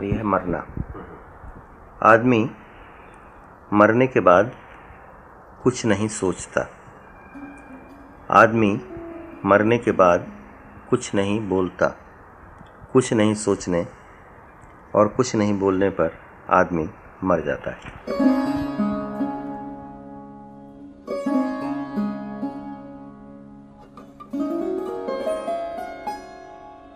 और यह है मरना। आदमी मरने के बाद कुछ नहीं सोचता। आदमी मरने के बाद कुछ नहीं बोलता। कुछ नहीं सोचने और कुछ नहीं बोलने पर आदमी मर जाता है।